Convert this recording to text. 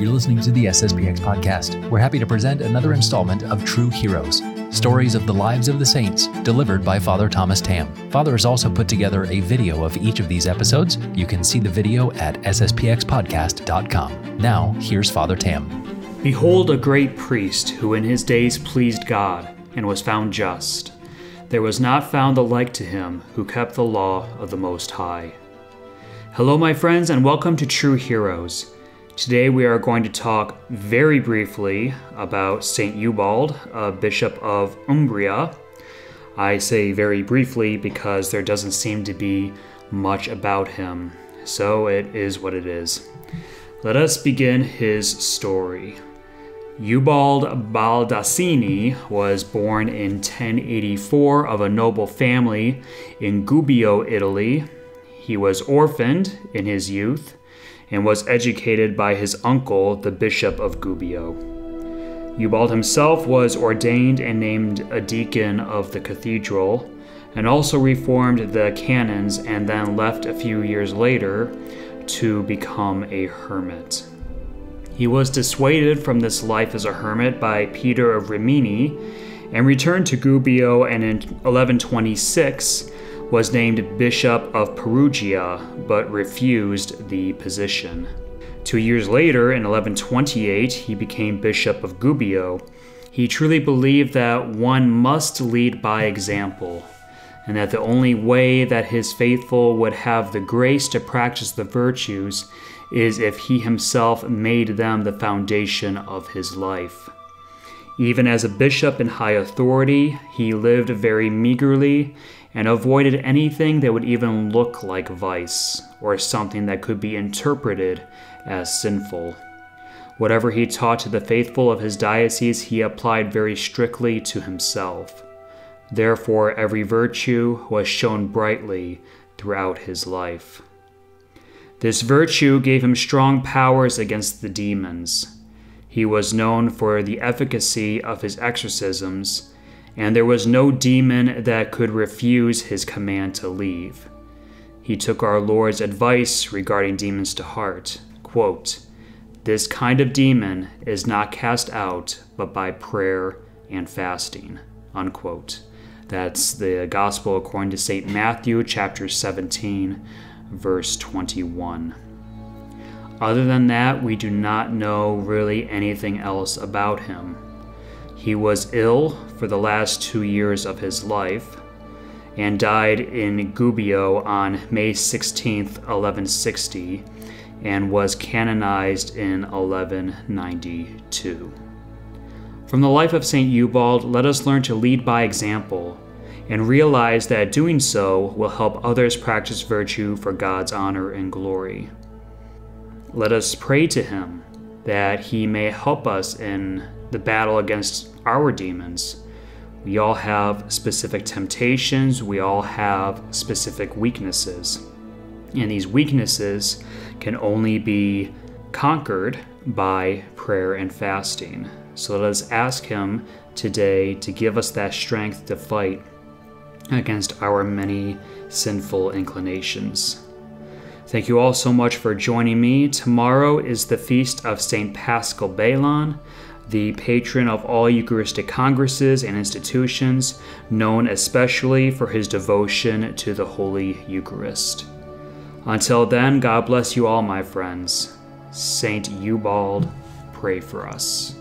You're listening to the SSPX podcast. We're happy to present another installment of True Heroes, stories of the lives of the saints, delivered by Father Thomas Tamm. Father has also put together a video of each of these episodes. You can see the video at sspxpodcast.com. Now, here's Father Tamm. Behold a great priest who in his days pleased God and was found just. There was not found the like to him who kept the law of the Most High. Hello, my friends, and welcome to True Heroes. Today we are going to talk very briefly about Saint Ubald, a bishop of Umbria. I say very briefly because there doesn't seem to be much about him, so it is what it is. Let us begin his story. Ubald Baldassini was born in 1084 of a noble family in Gubbio, Italy. He was orphaned in his youth and was educated by his uncle, the Bishop of Gubbio. Ubald himself was ordained and named a deacon of the cathedral, and also reformed the canons and then left a few years later to become a hermit. He was dissuaded from this life as a hermit by Peter of Rimini and returned to Gubbio and in 1126 was named Bishop of Perugia, but refused the position. Two years later, in 1128, he became Bishop of Gubbio. He truly believed that one must lead by example, and that the only way that his faithful would have the grace to practice the virtues is if he himself made them the foundation of his life. Even as a bishop in high authority, he lived very meagerly and avoided anything that would even look like vice or something that could be interpreted as sinful. Whatever he taught to the faithful of his diocese, he applied very strictly to himself. Therefore, every virtue was shown brightly throughout his life. This virtue gave him strong powers against the demons. He was known for the efficacy of his exorcisms and there was no demon that could refuse his command to leave. He took our Lord's advice regarding demons to heart. Quote, this kind of demon is not cast out but by prayer and fasting. Unquote. That's the Gospel according to St. Matthew, chapter 17, verse 21. Other than that, we do not know really anything else about him. He was ill for the last two years of his life and died in Gubbio on May 16, 1160, and was canonized in 1192. From the life of St. Ubald, let us learn to lead by example and realize that doing so will help others practice virtue for God's honor and glory. Let us pray to Him that He may help us in the battle against our demons. We all have specific temptations, we all have specific weaknesses. And these weaknesses can only be conquered by prayer and fasting. So let us ask Him today to give us that strength to fight against our many sinful inclinations. Thank you all so much for joining me. Tomorrow is the feast of St. Paschal Baylon the patron of all Eucharistic congresses and institutions, known especially for his devotion to the Holy Eucharist. Until then, God bless you all, my friends. Saint Ubald, pray for us.